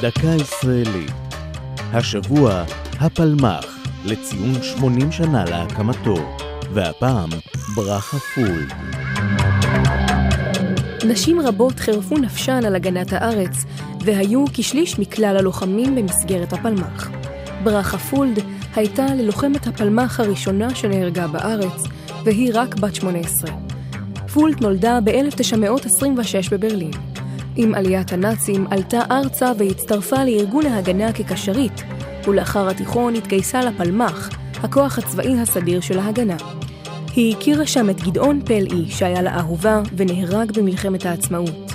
דקה ישראלית. השבוע, הפלמ"ח, לציון 80 שנה להקמתו, והפעם, ברכה פולד. נשים רבות חירפו נפשן על הגנת הארץ, והיו כשליש מכלל הלוחמים במסגרת הפלמ"ח. ברכה פולד הייתה ללוחמת הפלמ"ח הראשונה שנהרגה בארץ, והיא רק בת 18. פולד נולדה ב-1926 בברלין. עם עליית הנאצים עלתה ארצה והצטרפה לארגון ההגנה כקשרית, ולאחר התיכון התגייסה לפלמ"ח, הכוח הצבאי הסדיר של ההגנה. היא הכירה שם את גדעון פלאי, שהיה לאהובה ונהרג במלחמת העצמאות.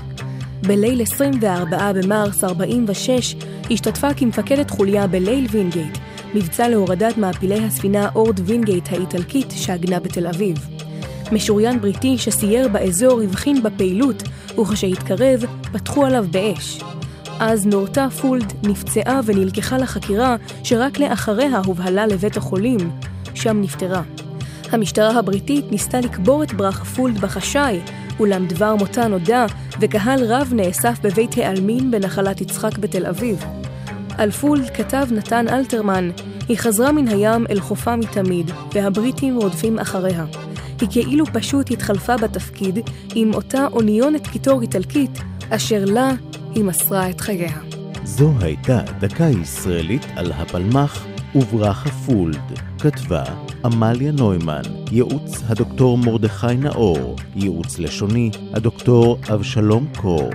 בליל 24 במרס 46 השתתפה כמפקדת חוליה בליל וינגייט, מבצע להורדת מעפילי הספינה אורד וינגייט האיטלקית שעגנה בתל אביב. משוריין בריטי שסייר באזור הבחין בפעילות, וכשהתקרב, פתחו עליו באש. אז נורתה פולד נפצעה ונלקחה לחקירה, שרק לאחריה הובהלה לבית החולים, שם נפטרה. המשטרה הבריטית ניסתה לקבור את ברכה פולד בחשאי, אולם דבר מותה נודע, וקהל רב נאסף בבית העלמין בנחלת יצחק בתל אביב. על פולד כתב נתן אלתרמן, היא חזרה מן הים אל חופה מתמיד, והבריטים רודפים אחריה. היא כאילו פשוט התחלפה בתפקיד עם אותה אוניונת קיטור איטלקית, אשר לה היא מסרה את חייה. זו הייתה דקה ישראלית על הפלמ"ח וברכה פולד. כתבה עמליה נוימן, ייעוץ הדוקטור מרדכי נאור, ייעוץ לשוני הדוקטור אבשלום קור.